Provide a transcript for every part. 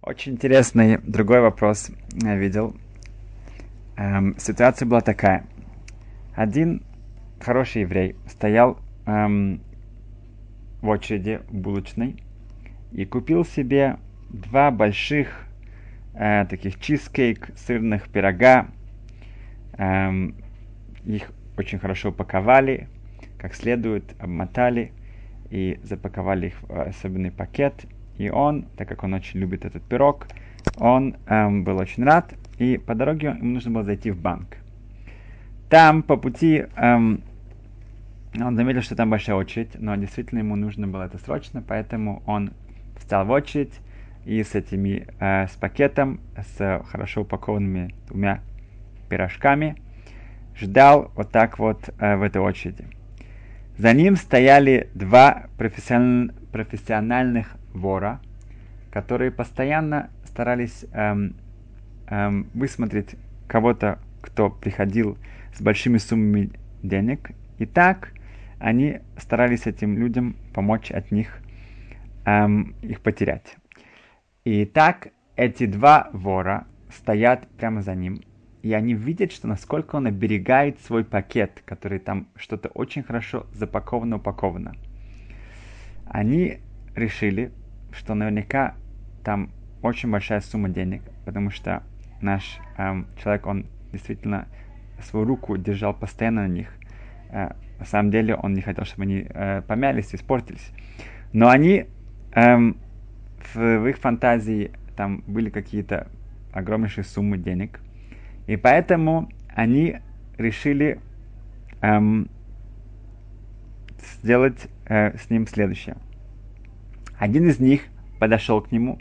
Очень интересный другой вопрос я видел. Эм, ситуация была такая. Один хороший еврей стоял эм, в очереди булочной и купил себе два больших э, таких чизкейк, сырных пирога. Эм, их очень хорошо упаковали, как следует, обмотали и запаковали их в особенный пакет. И он, так как он очень любит этот пирог, он эм, был очень рад, и по дороге ему нужно было зайти в банк. Там по пути эм, он заметил, что там большая очередь, но действительно ему нужно было это срочно, поэтому он встал в очередь и с этими, э, с пакетом, с хорошо упакованными двумя пирожками ждал вот так вот э, в этой очереди. За ним стояли два профессиональ... профессиональных вора, которые постоянно старались эм, эм, высмотреть кого-то, кто приходил с большими суммами денег. И так они старались этим людям помочь от них эм, их потерять. И так эти два вора стоят прямо за ним, и они видят, что насколько он оберегает свой пакет, который там что-то очень хорошо запаковано, упаковано. Они решили, что наверняка там очень большая сумма денег, потому что наш эм, человек, он действительно свою руку держал постоянно на них. Э, на самом деле он не хотел, чтобы они э, помялись, испортились. Но они эм, в, в их фантазии там были какие-то огромнейшие суммы денег. И поэтому они решили эм, сделать э, с ним следующее. Один из них подошел к нему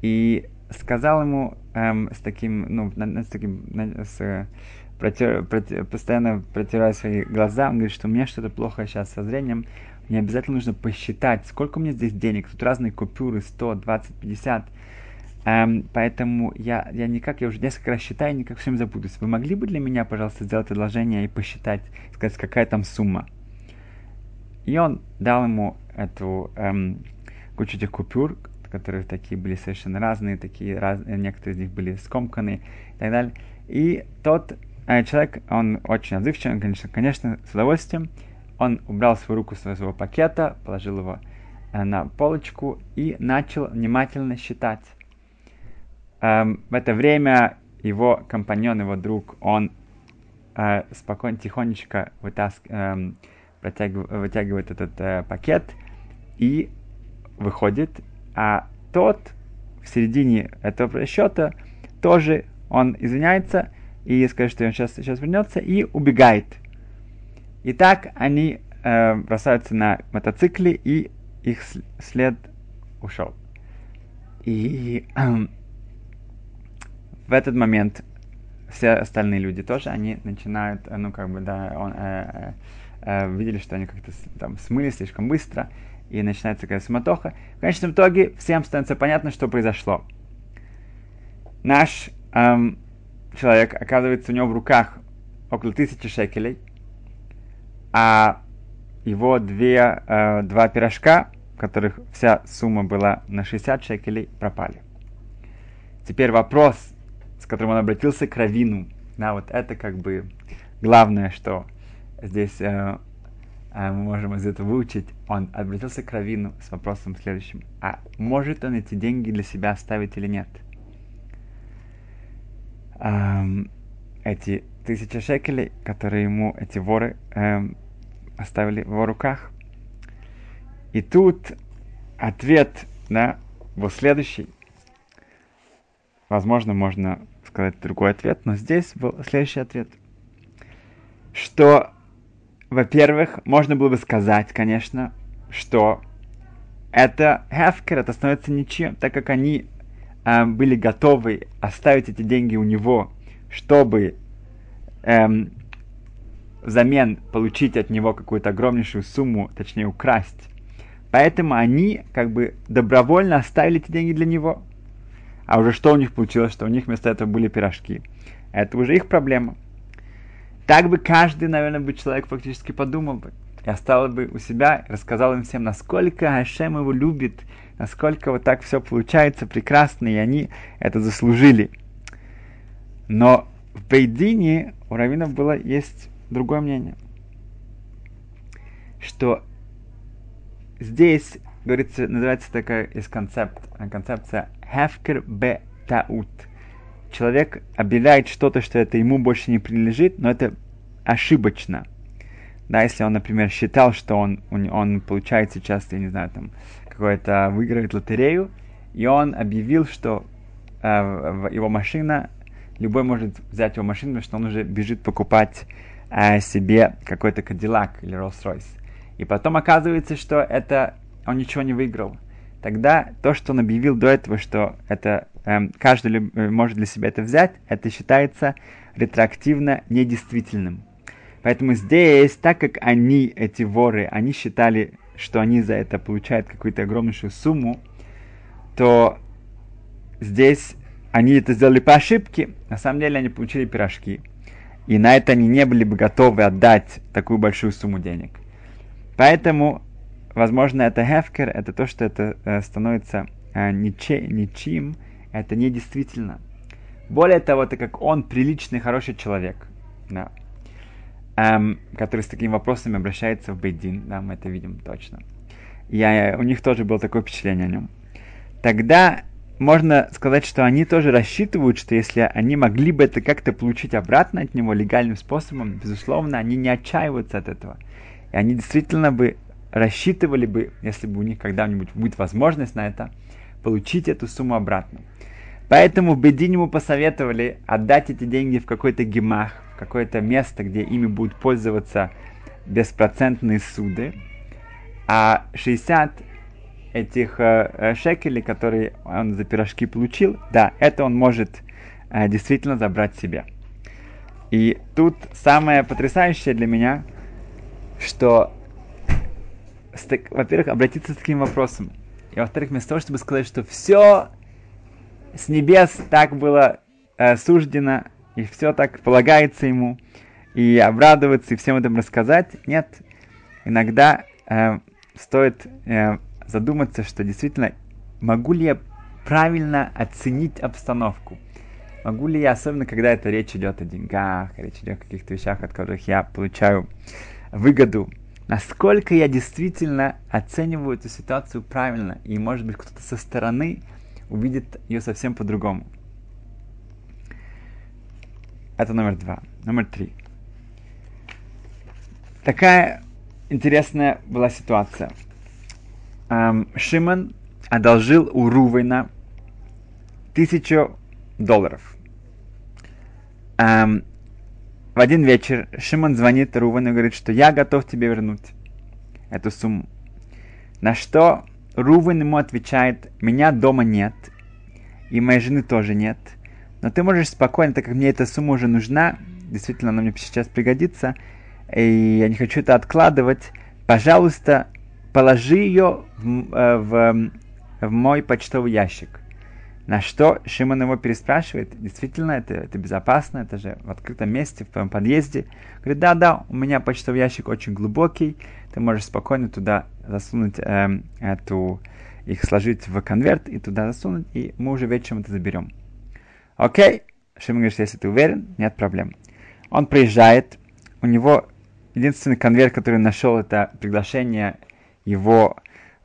и сказал ему эм, с таким, ну, с таким, с, протер, протер, постоянно протирая свои глаза, он говорит, что у меня что-то плохо сейчас со зрением, мне обязательно нужно посчитать, сколько у меня здесь денег, тут разные купюры, 100, 20, 50, эм, поэтому я, я никак, я уже несколько раз считаю, никак всем забудусь. Вы могли бы для меня, пожалуйста, сделать предложение и посчитать, сказать, какая там сумма? И он дал ему эту эм, кучу этих купюр, которые такие были совершенно разные, такие раз, некоторые из них были скомканы и так далее. И тот э, человек, он очень отзывчивый, он, конечно, конечно, с удовольствием, он убрал свою руку с своего пакета, положил его э, на полочку и начал внимательно считать. Эм, в это время его компаньон, его друг, он э, спокойно, тихонечко вытаск, эм, протягив, вытягивает этот э, пакет и выходит, а тот в середине этого счета тоже он извиняется и скажет, что он сейчас, сейчас вернется и убегает. И так они э, бросаются на мотоцикле и их след ушел. И э, в этот момент все остальные люди тоже, они начинают, ну как бы, да, он, э, э, э видели, что они как-то там смыли слишком быстро, и начинается такая суматоха. В конечном итоге всем становится понятно, что произошло. Наш эм, человек, оказывается, у него в руках около тысячи шекелей, а его две, э, два пирожка, в которых вся сумма была на 60 шекелей, пропали. Теперь вопрос, с которым он обратился к Равину. Да, вот это как бы главное, что здесь э, мы можем из этого выучить, он обратился к Равину с вопросом следующим. А может он эти деньги для себя оставить или нет? Эм, эти тысячи шекелей, которые ему эти воры эм, оставили в его руках. И тут ответ на был следующий. Возможно, можно сказать другой ответ, но здесь был следующий ответ. Что во-первых, можно было бы сказать, конечно, что это Хефкер, это становится ничем, так как они э, были готовы оставить эти деньги у него, чтобы эм, взамен получить от него какую-то огромнейшую сумму, точнее украсть. Поэтому они как бы добровольно оставили эти деньги для него. А уже что у них получилось, что у них вместо этого были пирожки. Это уже их проблема. Так бы каждый, наверное, бы человек фактически подумал бы. И оставил бы у себя, рассказал им всем, насколько Ашем его любит, насколько вот так все получается прекрасно, и они это заслужили. Но в Бейдине у раввинов было есть другое мнение, что здесь, говорится, называется такая есть концепт, концепция «хефкер бе таут». Человек объявляет что-то, что это ему больше не принадлежит, но это ошибочно. Да, если он, например, считал, что он, он, он получает сейчас, я не знаю, там, какой-то выигрывает лотерею, и он объявил, что э, его машина, любой может взять его машину, потому что он уже бежит покупать э, себе какой-то Кадиллак или Rolls-Royce. И потом оказывается, что это он ничего не выиграл. Тогда то, что он объявил до этого, что это э, каждый э, может для себя это взять, это считается ретроактивно недействительным. Поэтому здесь, так как они, эти воры, они считали, что они за это получают какую-то огромнейшую сумму, то здесь они это сделали по ошибке, на самом деле они получили пирожки. И на это они не были бы готовы отдать такую большую сумму денег. Поэтому, возможно, это хефкер, это то, что это э, становится э, ниче, ничем, это недействительно. Более того, это как он приличный, хороший человек. Да эм, который с такими вопросами обращается в Бейдин, да, мы это видим точно. Я, у них тоже было такое впечатление о нем. Тогда можно сказать, что они тоже рассчитывают, что если они могли бы это как-то получить обратно от него легальным способом, безусловно, они не отчаиваются от этого. И они действительно бы рассчитывали бы, если бы у них когда-нибудь будет возможность на это, получить эту сумму обратно. Поэтому в Бедине ему посоветовали отдать эти деньги в какой-то гемах, какое-то место, где ими будут пользоваться беспроцентные суды, а 60 этих э, э, шекелей, которые он за пирожки получил, да, это он может э, действительно забрать себе. И тут самое потрясающее для меня, что, во-первых, обратиться с таким вопросом, и во-вторых, вместо того, чтобы сказать, что все с небес так было э, суждено, и все так полагается ему, и обрадоваться, и всем этом рассказать. Нет, иногда э, стоит э, задуматься, что действительно могу ли я правильно оценить обстановку. Могу ли я, особенно когда это речь идет о деньгах, речь идет о каких-то вещах, от которых я получаю выгоду, насколько я действительно оцениваю эту ситуацию правильно, и может быть кто-то со стороны увидит ее совсем по-другому. Это номер два. Номер три. Такая интересная была ситуация. Эм, одолжил у Рувена тысячу долларов. Эм, в один вечер Шимон звонит Рувену и говорит, что я готов тебе вернуть эту сумму. На что Рувен ему отвечает, меня дома нет, и моей жены тоже нет – но ты можешь спокойно, так как мне эта сумма уже нужна, действительно она мне сейчас пригодится, и я не хочу это откладывать, пожалуйста, положи ее в, э, в, в мой почтовый ящик. На что Шимон его переспрашивает, действительно, это, это безопасно, это же в открытом месте, в твоем подъезде. Говорит, да-да, у меня почтовый ящик очень глубокий, ты можешь спокойно туда засунуть э, эту, их сложить в конверт и туда засунуть, и мы уже вечером это заберем. Окей, Шимон говорит, если ты уверен, нет проблем. Он приезжает, у него единственный конверт, который нашел, это приглашение его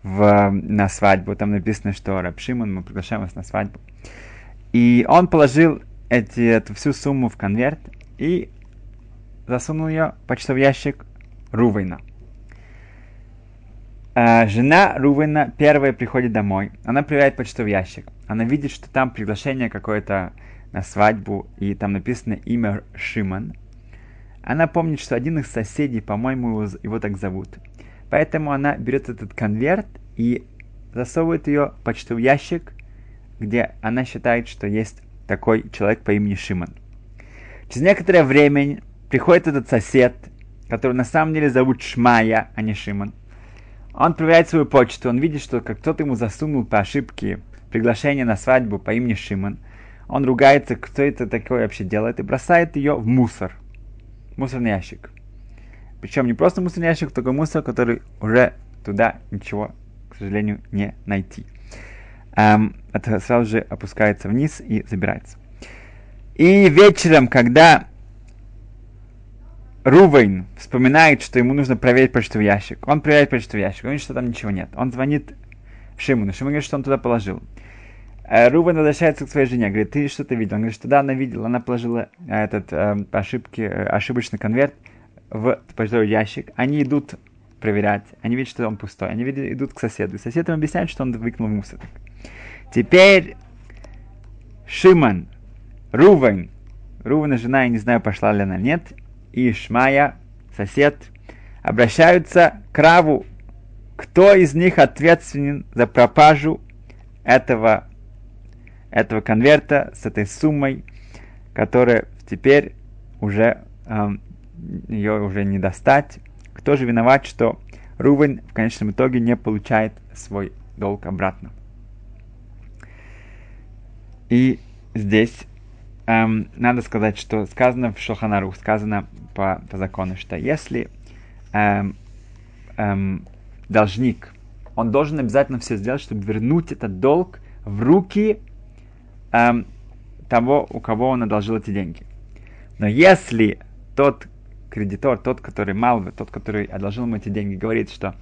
в, на свадьбу. Там написано, что Раб Шимон, мы приглашаем вас на свадьбу. И он положил эти, эту всю сумму в конверт и засунул ее в почтовый ящик Рувейна. А, жена Рувена первая приходит домой. Она проверяет почтовый ящик. Она видит, что там приглашение какое-то на свадьбу, и там написано имя Шиман. Она помнит, что один из соседей, по-моему, его так зовут. Поэтому она берет этот конверт и засовывает ее в почтовый ящик, где она считает, что есть такой человек по имени Шиман. Через некоторое время приходит этот сосед, который на самом деле зовут Шмая, а не Шиман. Он проверяет свою почту, он видит, что как кто-то ему засунул по ошибке приглашение на свадьбу по имени Шимон. Он ругается, кто это такое вообще делает, и бросает ее в мусор. Мусорный ящик. Причем не просто мусорный ящик, такой мусор, который уже туда ничего, к сожалению, не найти. эм, это сразу же опускается вниз и забирается. И вечером, когда Рувейн вспоминает, что ему нужно проверить почтовый ящик, он проверяет почтовый ящик, он видит, что там ничего нет. Он звонит Шимону, Шимон говорит, что он туда положил. Э, Рувен возвращается к своей жене, говорит, ты что-то видел? Он говорит, что да, она видела, она положила э, этот э, ошибки, ошибочный конверт в почтовый ящик. Они идут проверять, они видят, что он пустой, они видят, идут к соседу. Сосед им объясняет, что он выкинул мусор. Теперь Шимон, Рувен, Рувена жена, я не знаю, пошла ли она, нет, и Шмая, сосед, обращаются к Раву, кто из них ответственен за пропажу этого, этого конверта с этой суммой, которая теперь уже э, ее уже не достать. Кто же виноват, что Рувен в конечном итоге не получает свой долг обратно? И здесь эм, надо сказать, что сказано в Шоханару, сказано по, по закону, что если эм, эм, должник, он должен обязательно все сделать, чтобы вернуть этот долг в руки эм, того, у кого он одолжил эти деньги. Но если тот кредитор, тот, который Малве, тот, который одолжил ему эти деньги, говорит, что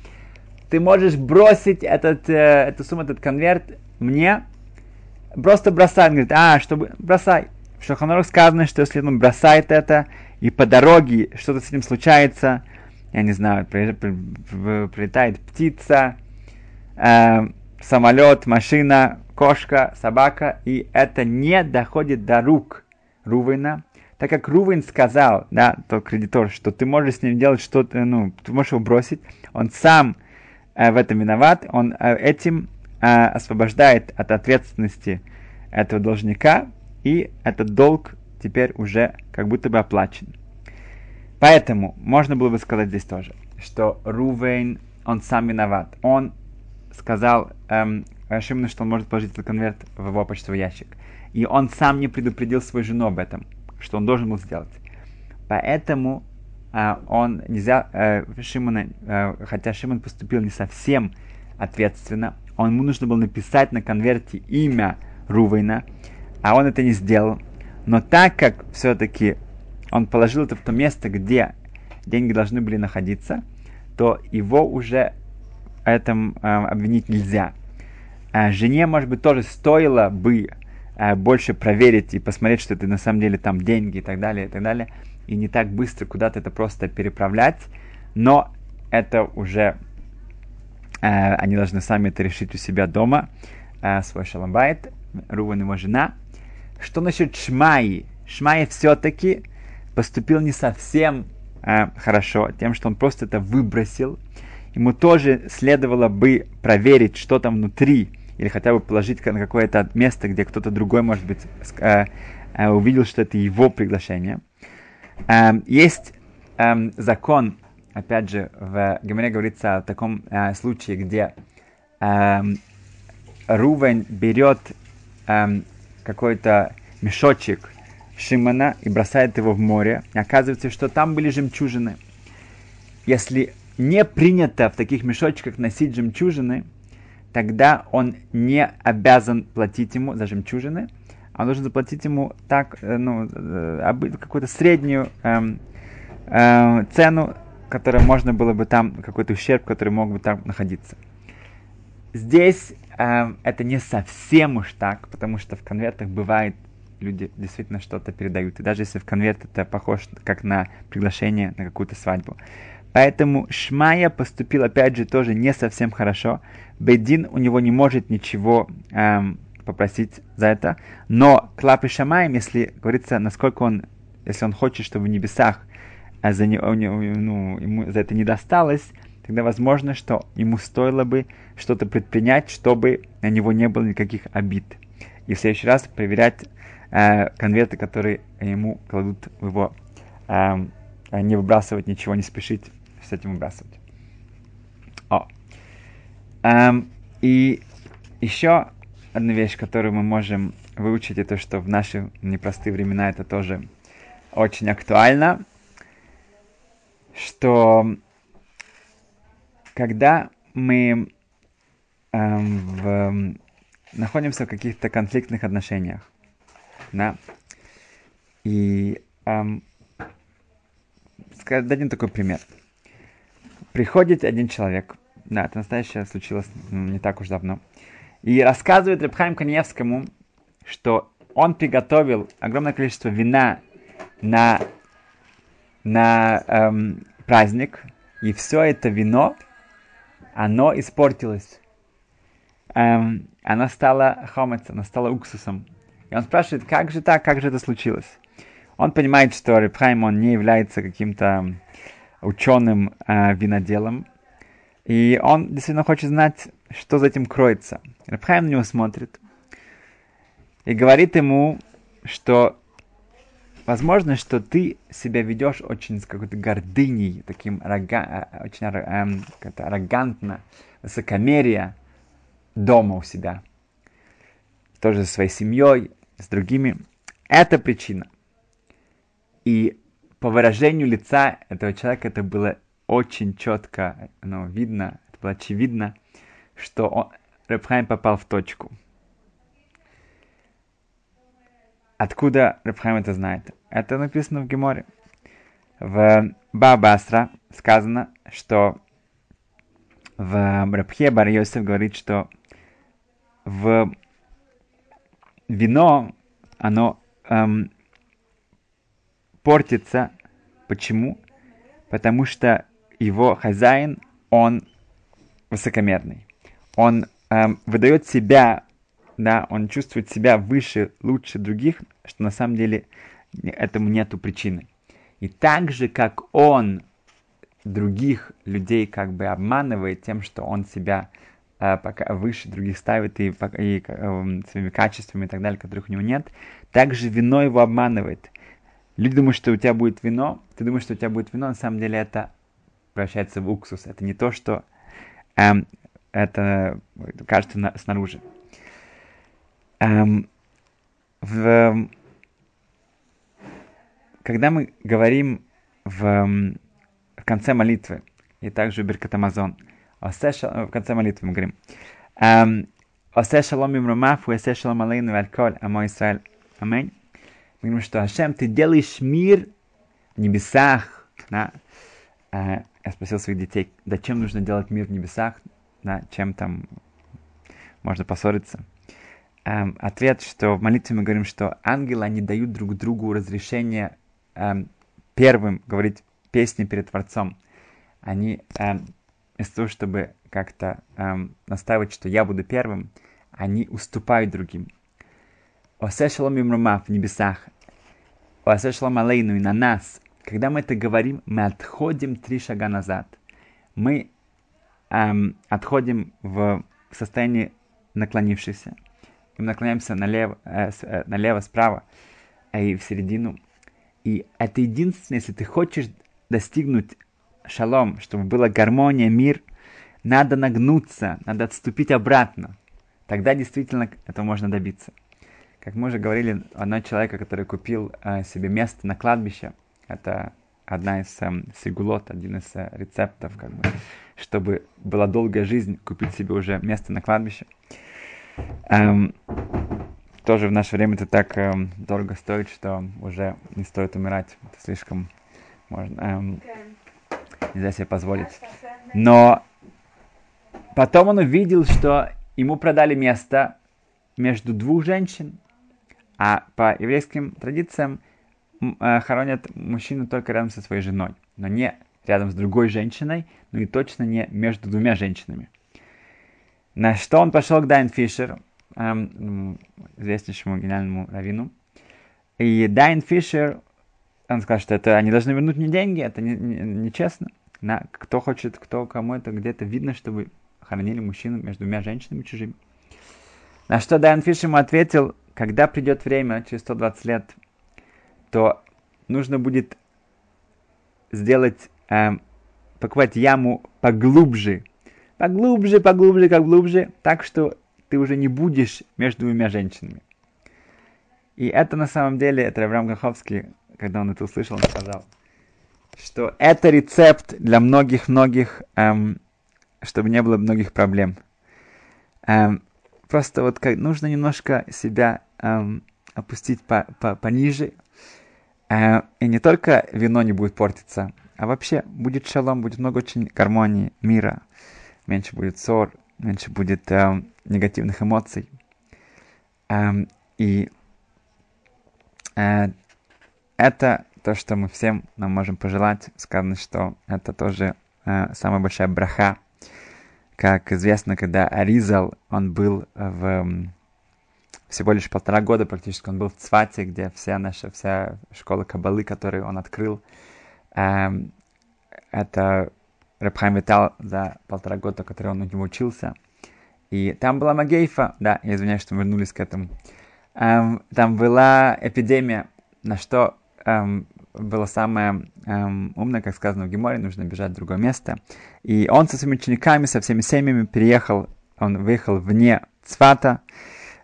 ты можешь бросить этот, э, эту сумму, этот конверт мне, просто бросай. Он говорит, а, чтобы, бросай. В Шаханорах сказано, что если он бросает это, и по дороге что-то с ним случается, я не знаю, прилетает птица, э, самолет, машина, кошка, собака, и это не доходит до рук Рувена, так как Рувен сказал, да, тот кредитор, что ты можешь с ним делать что-то, ну, ты можешь его бросить, он сам э, в этом виноват, он э, этим э, освобождает от ответственности этого должника, и этот долг теперь уже как будто бы оплачен. Поэтому можно было бы сказать здесь тоже, что Рувейн, он сам виноват. Он сказал эм, что он может положить этот конверт в его почтовый ящик. И он сам не предупредил свою жену об этом, что он должен был сделать. Поэтому э, он нельзя, э, Шимона, э, хотя Шимон поступил не совсем ответственно, он, ему нужно было написать на конверте имя Рувейна, а он это не сделал. Но так как все-таки он положил это в то место, где деньги должны были находиться, то его уже этом э, обвинить нельзя. А жене, может быть, тоже стоило бы больше проверить и посмотреть, что это на самом деле там деньги и так далее, и так далее, и не так быстро куда-то это просто переправлять, но это уже э, они должны сами это решить у себя дома, э, свой шаломбайт, Руван его жена. Что насчет Шмаи? Шмаи все-таки поступил не совсем э, хорошо, тем, что он просто это выбросил. Ему тоже следовало бы проверить, что там внутри, или хотя бы положить на какое-то место, где кто-то другой, может быть, э, э, увидел, что это его приглашение. Э, есть э, закон, опять же, в Гомере говорится о таком э, случае, где э, Рувен берет какой-то мешочек Шимона и бросает его в море. И оказывается, что там были жемчужины. Если не принято в таких мешочках носить жемчужины, тогда он не обязан платить ему за жемчужины, а должен заплатить ему так, э, ну, э, какую-то среднюю эм, э, цену, которая можно было бы там, какой-то ущерб, который мог бы там находиться. Здесь э, это не совсем уж так, потому что в конвертах бывает люди действительно что-то передают. И даже если в конверт это похож как на приглашение на какую-то свадьбу. Поэтому Шмая поступил, опять же, тоже не совсем хорошо. Бедин у него не может ничего эм, попросить за это. Но Клапы Шамаем, если говорится, насколько он, если он хочет, чтобы в небесах а за, него, ну, ему за это не досталось, тогда возможно, что ему стоило бы что-то предпринять, чтобы на него не было никаких обид. И в следующий раз проверять э, конверты, которые ему кладут в его, э, не выбрасывать ничего, не спешить с этим выбрасывать. О. Эм, и еще одна вещь, которую мы можем выучить, это что в наши непростые времена это тоже очень актуально, что когда мы эм, в находимся в каких-то конфликтных отношениях. Да? И эм, дадим такой пример. Приходит один человек, да, это настоящее случилось не так уж давно, и рассказывает Рабхайм Каневскому, что он приготовил огромное количество вина на, на эм, праздник, и все это вино, оно испортилось. Эм, оно стало хомец, оно стало уксусом. И он спрашивает, как же так, как же это случилось? Он понимает, что Репхайм, он не является каким-то ученым э, виноделом, и он действительно хочет знать, что за этим кроется. Репхайм на него смотрит и говорит ему, что возможно, что ты себя ведешь очень с какой-то гордыней, таким арога, э, очень эм, аррогантно, высокомерие дома у себя. Тоже со своей семьей, с другими. Это причина. И по выражению лица этого человека это было очень четко ну, видно, это было очевидно, что он, Рабхайм попал в точку. Откуда Рабхайм это знает? Это написано в Геморе. В Бабасра сказано, что в Рабхе Бар Йосеф говорит, что в вино, оно эм, портится. Почему? Потому что его хозяин, он высокомерный. Он эм, выдает себя, да, он чувствует себя выше, лучше других, что на самом деле этому нету причины. И так же, как он других людей как бы обманывает тем, что он себя э, пока выше других ставит и, и э, своими качествами и так далее, которых у него нет, также вино его обманывает. Люди думают, что у тебя будет вино, ты думаешь, что у тебя будет вино, на самом деле это превращается в уксус. Это не то, что эм, это кажется на, снаружи. Эм, в, когда мы говорим в, в конце молитвы, и также Беркат Амазон, в конце молитвы мы говорим, эм, Осе шалом им ромафу, осе шалом алейну вальколь, амо Исраэль. Аминь. Мы говорим, что Ашем, ты делаешь мир в небесах. Да? А, я спросил своих детей, да чем нужно делать мир в небесах? Да, чем там можно поссориться? Эм, ответ, что в молитве мы говорим, что ангелы, они дают друг другу разрешение эм, первым говорить песни перед Творцом. Они эм, вместо того, чтобы как-то эм, настаивать, что я буду первым, они уступают другим. Осе шалом в небесах. Осе шалом алейну и на нас. Когда мы это говорим, мы отходим три шага назад. Мы эм, отходим в состоянии наклонившийся. И мы наклоняемся налево, э, э, налево, справа э, и в середину. И это единственное, если ты хочешь достигнуть шалом, чтобы была гармония, мир, надо нагнуться, надо отступить обратно. Тогда действительно этого можно добиться. Как мы уже говорили, одного человека, который купил э, себе место на кладбище, это одна из э, сигулот, один из э, рецептов, как бы, чтобы была долгая жизнь, купить себе уже место на кладбище. Эм, тоже в наше время это так эм, дорого стоит, что уже не стоит умирать. Это слишком можно, эм, нельзя себе позволить. Но потом он увидел, что ему продали место между двух женщин, а по еврейским традициям э, хоронят мужчину только рядом со своей женой, но не рядом с другой женщиной, ну и точно не между двумя женщинами. На что он пошел к Дайн Фишер, эм, известнейшему гениальному раввину. И Дайн Фишер, он сказал, что это они должны вернуть мне деньги, это нечестно. Не, не на, кто хочет, кто кому это где-то видно, чтобы хоронили мужчину между двумя женщинами чужими. На что Дайан Фиш ему ответил, когда придет время, через 120 лет, то нужно будет сделать, э, покупать яму поглубже, поглубже, поглубже, как глубже, так что ты уже не будешь между двумя женщинами. И это на самом деле, это Авраам Гаховский, когда он это услышал, он сказал, что это рецепт для многих-многих, эм, чтобы не было многих проблем. Эм, просто вот как нужно немножко себя эм, опустить по, по, пониже. Э, и не только вино не будет портиться, а вообще будет шалом, будет много очень гармонии, мира. Меньше будет ссор, меньше будет э, негативных эмоций. Э, и э, это то, что мы всем нам можем пожелать. Сказано, что это тоже э, самая большая браха. Как известно, когда Аризал, он был в всего лишь полтора года практически, он был в Цвате, где вся наша, вся школа Кабалы, которую он открыл, э, это Рабхайм Витал за полтора года, который он у него учился. И там была Магейфа, да, я извиняюсь, что мы вернулись к этому. Эм, там была эпидемия, на что эм, было самое эм, умное, как сказано в Геморе, нужно бежать в другое место. И он со своими учениками, со всеми семьями переехал, он выехал вне Цвата,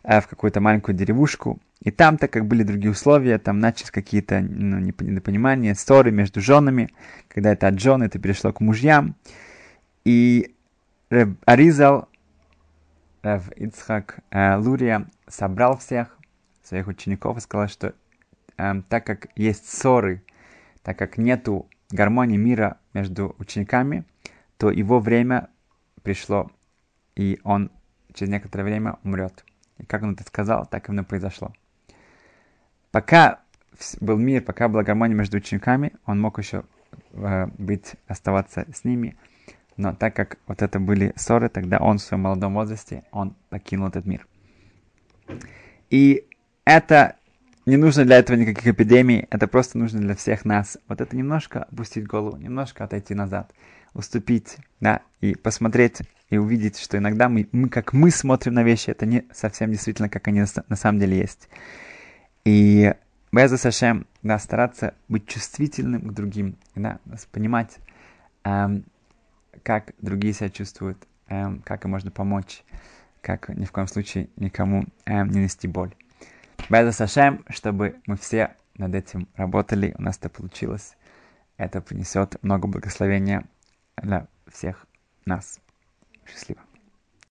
э, в какую-то маленькую деревушку. И там, так как были другие условия, там начались какие-то ну, недопонимания, ссоры между женами. Когда это от жен, это перешло к мужьям. И Аризал, Рав Ицхак э, Лурия собрал всех своих учеников и сказал, что э, так как есть ссоры, так как нету гармонии мира между учениками, то его время пришло, и он через некоторое время умрет. И как он это сказал, так именно произошло. Пока был мир, пока была гармония между учениками, он мог еще э, быть, оставаться с ними. Но так как вот это были ссоры, тогда он в своем молодом возрасте, он покинул этот мир. И это не нужно для этого никаких эпидемий, это просто нужно для всех нас. Вот это немножко опустить голову, немножко отойти назад, уступить, да, и посмотреть и увидеть, что иногда мы, мы как мы смотрим на вещи, это не совсем действительно, как они на самом деле есть. И Беза Сашем, да, стараться быть чувствительным к другим, да, понимать, эм, как другие себя чувствуют, эм, как им можно помочь, как ни в коем случае никому эм, не нести боль. Беза Сашем, чтобы мы все над этим работали, у нас это получилось. Это принесет много благословения для всех нас. Счастливо.